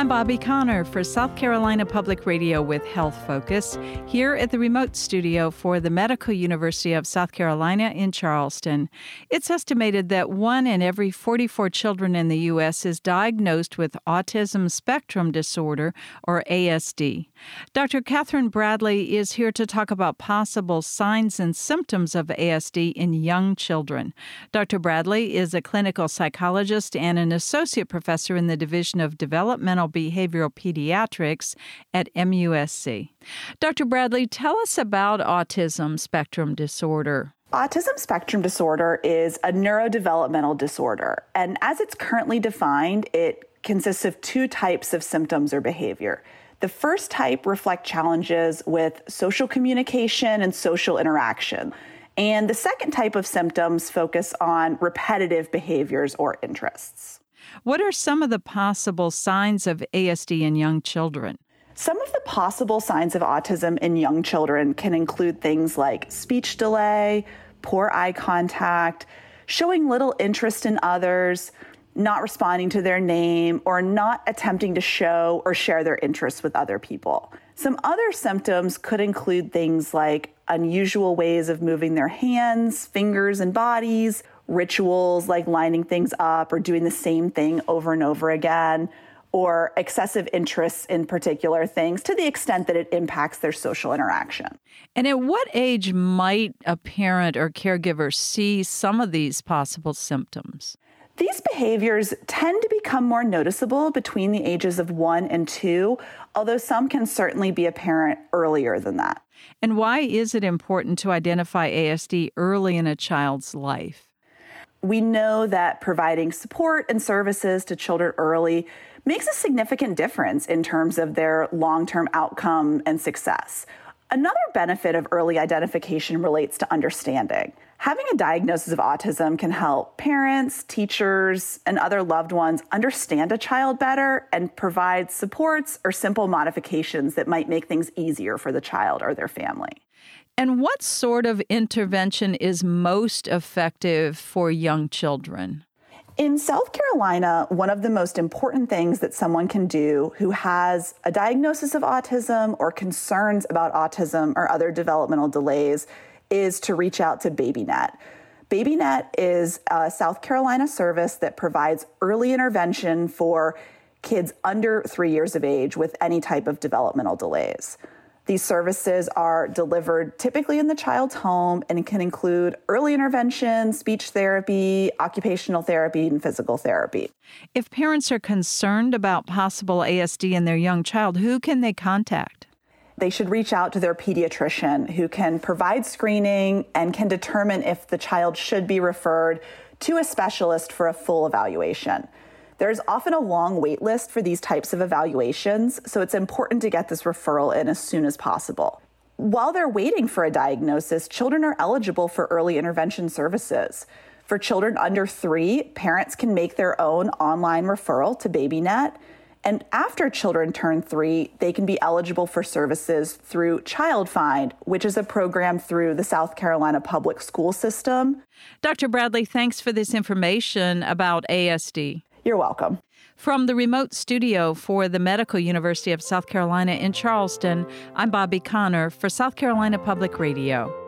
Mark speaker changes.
Speaker 1: I'm Bobby Connor for South Carolina Public Radio with Health Focus, here at the remote studio for the Medical University of South Carolina in Charleston. It's estimated that one in every 44 children in the U.S. is diagnosed with autism spectrum disorder, or ASD. Dr. Catherine Bradley is here to talk about possible signs and symptoms of ASD in young children. Dr. Bradley is a clinical psychologist and an associate professor in the Division of Developmental Behavioral Pediatrics at MUSC. Dr. Bradley, tell us about autism spectrum disorder.
Speaker 2: Autism spectrum disorder is a neurodevelopmental disorder, and as it's currently defined, it consists of two types of symptoms or behavior. The first type reflect challenges with social communication and social interaction. And the second type of symptoms focus on repetitive behaviors or interests.
Speaker 1: What are some of the possible signs of ASD in young children?
Speaker 2: Some of the possible signs of autism in young children can include things like speech delay, poor eye contact, showing little interest in others, not responding to their name, or not attempting to show or share their interests with other people. Some other symptoms could include things like unusual ways of moving their hands, fingers, and bodies, rituals like lining things up or doing the same thing over and over again, or excessive interests in particular things to the extent that it impacts their social interaction.
Speaker 1: And at what age might a parent or caregiver see some of these possible symptoms?
Speaker 2: These behaviors tend to become more noticeable between the ages of one and two, although some can certainly be apparent earlier than that.
Speaker 1: And why is it important to identify ASD early in a child's life?
Speaker 2: We know that providing support and services to children early makes a significant difference in terms of their long term outcome and success. Another benefit of early identification relates to understanding. Having a diagnosis of autism can help parents, teachers, and other loved ones understand a child better and provide supports or simple modifications that might make things easier for the child or their family.
Speaker 1: And what sort of intervention is most effective for young children?
Speaker 2: In South Carolina, one of the most important things that someone can do who has a diagnosis of autism or concerns about autism or other developmental delays is to reach out to BabyNet. BabyNet is a South Carolina service that provides early intervention for kids under three years of age with any type of developmental delays. These services are delivered typically in the child's home and can include early intervention, speech therapy, occupational therapy, and physical therapy.
Speaker 1: If parents are concerned about possible ASD in their young child, who can they contact?
Speaker 2: They should reach out to their pediatrician who can provide screening and can determine if the child should be referred to a specialist for a full evaluation. There's often a long wait list for these types of evaluations, so it's important to get this referral in as soon as possible. While they're waiting for a diagnosis, children are eligible for early intervention services. For children under three, parents can make their own online referral to BabyNet. And after children turn three, they can be eligible for services through Child Find, which is a program through the South Carolina public school system.
Speaker 1: Dr. Bradley, thanks for this information about ASD.
Speaker 2: You're welcome.
Speaker 1: From the remote studio for the Medical University of South Carolina in Charleston, I'm Bobby Connor for South Carolina Public Radio.